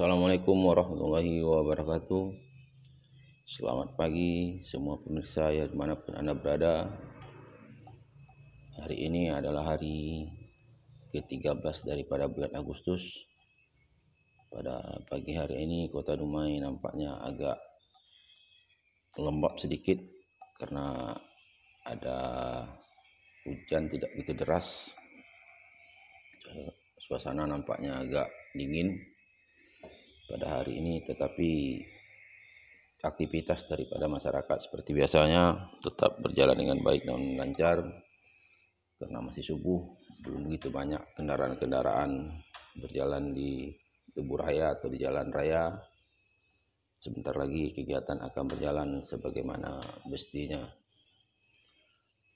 Assalamualaikum warahmatullahi wabarakatuh. Selamat pagi semua pemirsa ya di mana pun anda berada. Hari ini adalah hari ke-13 daripada bulan Agustus. Pada pagi hari ini kota Dumai nampaknya agak lembab sedikit Karena ada hujan tidak begitu deras. Suasana nampaknya agak dingin pada hari ini tetapi aktivitas daripada masyarakat seperti biasanya tetap berjalan dengan baik dan lancar. Karena masih subuh belum begitu banyak kendaraan-kendaraan berjalan di lebuh raya atau di jalan raya. Sebentar lagi kegiatan akan berjalan sebagaimana mestinya.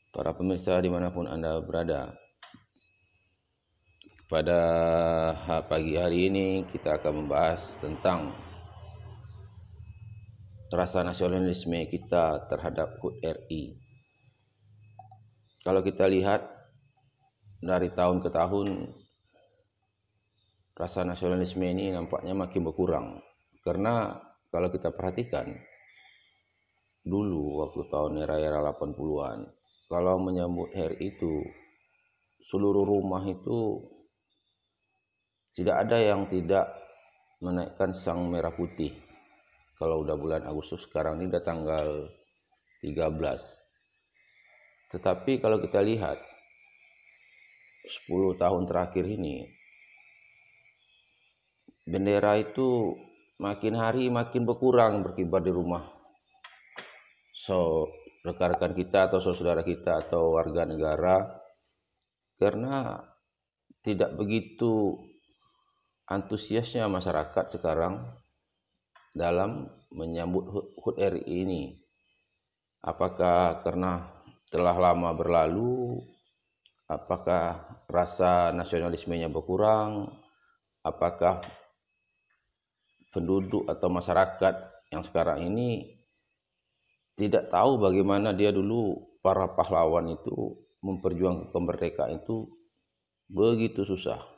Para pemirsa di mana pun anda berada pada pagi hari ini kita akan membahas tentang rasa nasionalisme kita terhadap HUT RI. Kalau kita lihat dari tahun ke tahun rasa nasionalisme ini nampaknya makin berkurang. Karena kalau kita perhatikan dulu waktu tahun era-era 80-an kalau menyambut RI itu seluruh rumah itu tidak ada yang tidak menaikkan sang merah putih. Kalau udah bulan Agustus sekarang ini udah tanggal 13. Tetapi kalau kita lihat 10 tahun terakhir ini bendera itu makin hari makin berkurang berkibar di rumah. So, rekan-rekan kita atau saudara kita atau warga negara karena tidak begitu antusiasnya masyarakat sekarang dalam menyambut HUT RI ini. Apakah karena telah lama berlalu, apakah rasa nasionalismenya berkurang, apakah penduduk atau masyarakat yang sekarang ini tidak tahu bagaimana dia dulu para pahlawan itu memperjuangkan kemerdekaan itu begitu susah.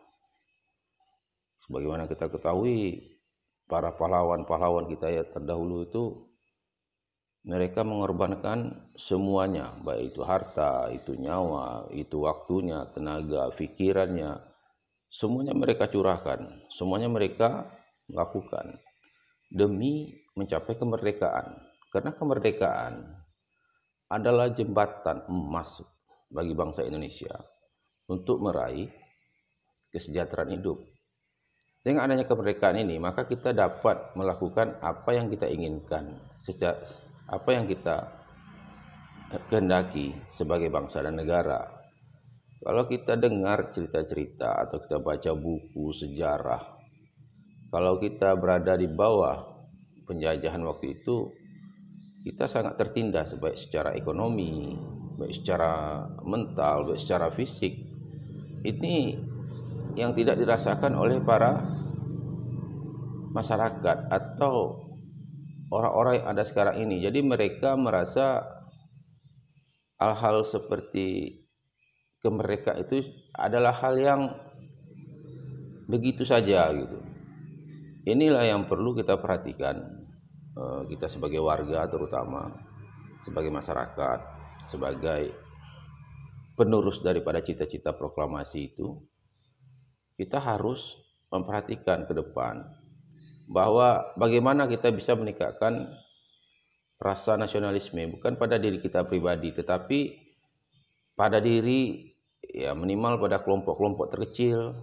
Sebagaimana kita ketahui, para pahlawan-pahlawan kita ya terdahulu itu mereka mengorbankan semuanya, baik itu harta, itu nyawa, itu waktunya, tenaga, pikirannya, semuanya mereka curahkan, semuanya mereka lakukan demi mencapai kemerdekaan. Karena kemerdekaan adalah jembatan emas bagi bangsa Indonesia untuk meraih kesejahteraan hidup. Dengan adanya kemerdekaan ini, maka kita dapat melakukan apa yang kita inginkan, sejak apa yang kita kehendaki sebagai bangsa dan negara. Kalau kita dengar cerita-cerita atau kita baca buku sejarah, kalau kita berada di bawah penjajahan waktu itu, kita sangat tertindas baik secara ekonomi, baik secara mental, baik secara fisik. Ini yang tidak dirasakan oleh para masyarakat atau orang-orang yang ada sekarang ini. Jadi mereka merasa hal-hal seperti kemerdekaan itu adalah hal yang begitu saja gitu. Inilah yang perlu kita perhatikan eh, kita sebagai warga terutama sebagai masyarakat, sebagai penerus daripada cita-cita proklamasi itu kita harus memperhatikan ke depan bahwa bagaimana kita bisa meningkatkan rasa nasionalisme bukan pada diri kita pribadi tetapi pada diri ya minimal pada kelompok-kelompok terkecil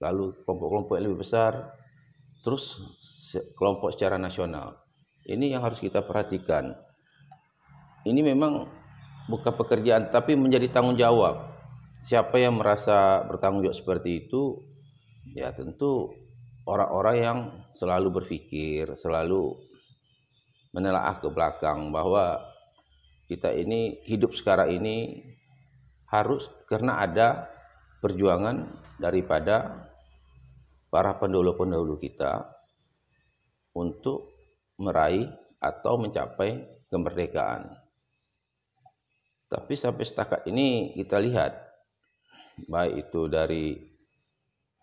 lalu kelompok-kelompok yang lebih besar terus kelompok secara nasional. Ini yang harus kita perhatikan. Ini memang bukan pekerjaan tapi menjadi tanggung jawab. Siapa yang merasa bertanggung jawab seperti itu? Ya tentu orang-orang yang selalu berpikir, selalu menelaah ke belakang bahwa kita ini hidup sekarang ini harus karena ada perjuangan daripada para pendahulu-pendahulu kita untuk meraih atau mencapai kemerdekaan. Tapi sampai setakat ini kita lihat baik itu dari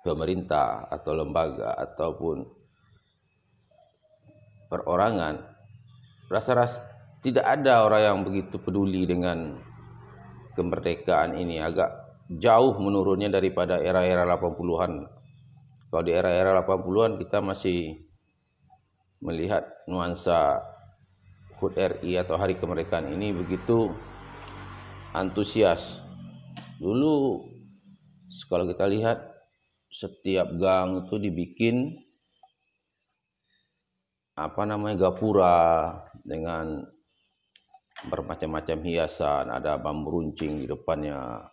pemerintah atau lembaga ataupun perorangan rasa-rasa tidak ada orang yang begitu peduli dengan kemerdekaan ini agak jauh menurunnya daripada era-era 80-an. Kalau di era-era 80-an kita masih melihat nuansa HUT RI atau Hari Kemerdekaan ini begitu antusias. Dulu kalau kita lihat setiap gang itu dibikin apa namanya gapura dengan bermacam-macam hiasan, ada bambu runcing di depannya.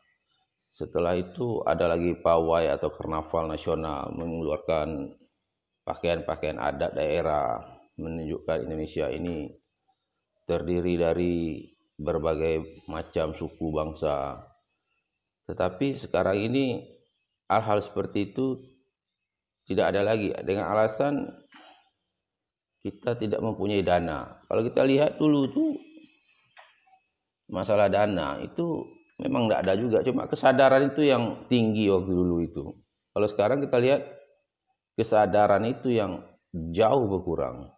Setelah itu ada lagi pawai atau karnaval nasional mengeluarkan pakaian-pakaian adat daerah menunjukkan Indonesia ini terdiri dari berbagai macam suku bangsa. Tetapi sekarang ini hal-hal seperti itu tidak ada lagi dengan alasan kita tidak mempunyai dana. Kalau kita lihat dulu tuh masalah dana itu memang tidak ada juga. Cuma kesadaran itu yang tinggi waktu dulu itu. Kalau sekarang kita lihat kesadaran itu yang jauh berkurang.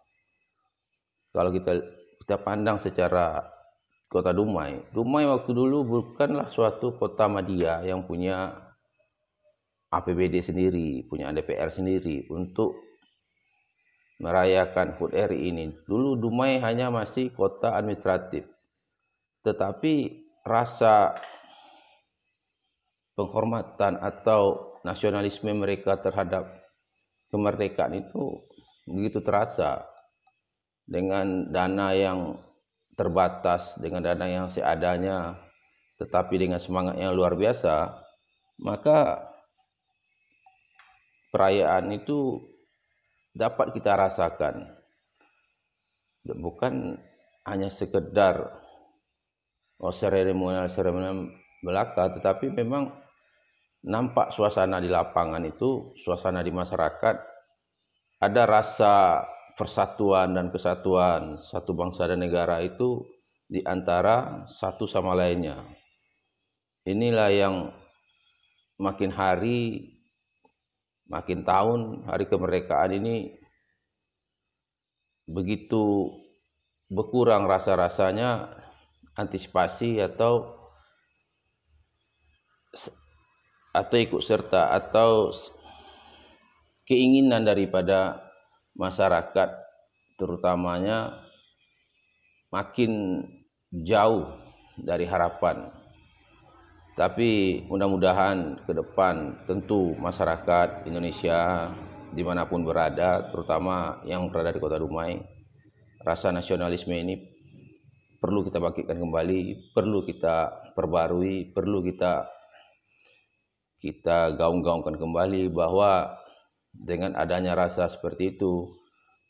Kalau kita kita pandang secara kota Dumai, Dumai waktu dulu bukanlah suatu kota media yang punya APBD sendiri, punya DPR sendiri untuk merayakan HUT RI ini. Dulu Dumai hanya masih kota administratif. Tetapi rasa penghormatan atau nasionalisme mereka terhadap kemerdekaan itu begitu terasa dengan dana yang terbatas dengan dana yang seadanya tetapi dengan semangat yang luar biasa maka perayaan itu dapat kita rasakan. Bukan hanya sekedar oh, seremonial-seremonial belaka, tetapi memang nampak suasana di lapangan itu, suasana di masyarakat, ada rasa persatuan dan kesatuan satu bangsa dan negara itu di antara satu sama lainnya. Inilah yang makin hari makin tahun hari kemerdekaan ini begitu berkurang rasa-rasanya antisipasi atau atau ikut serta atau keinginan daripada masyarakat terutamanya makin jauh dari harapan tapi mudah-mudahan ke depan tentu masyarakat Indonesia di mana pun berada, terutama yang berada di kota Dumai, rasa nasionalisme ini perlu kita bangkitkan kembali, perlu kita perbarui, perlu kita kita gaung-gaungkan kembali bahwa dengan adanya rasa seperti itu,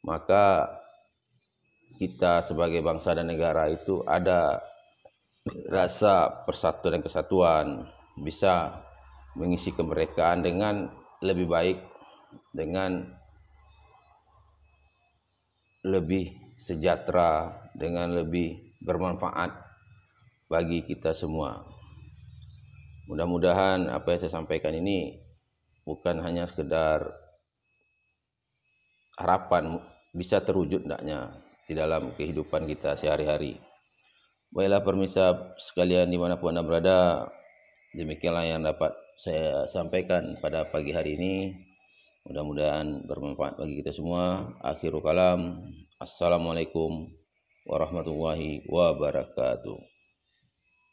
maka kita sebagai bangsa dan negara itu ada rasa persatuan dan kesatuan bisa mengisi kemerdekaan dengan lebih baik dengan lebih sejahtera dengan lebih bermanfaat bagi kita semua. Mudah-mudahan apa yang saya sampaikan ini bukan hanya sekedar harapan bisa terwujud hendaknya di dalam kehidupan kita sehari-hari. Baiklah permisa sekalian di mana pun anda berada, demikianlah yang dapat saya sampaikan pada pagi hari ini. Mudah-mudahan bermanfaat bagi kita semua. Akhirul kalam. Assalamualaikum warahmatullahi wabarakatuh.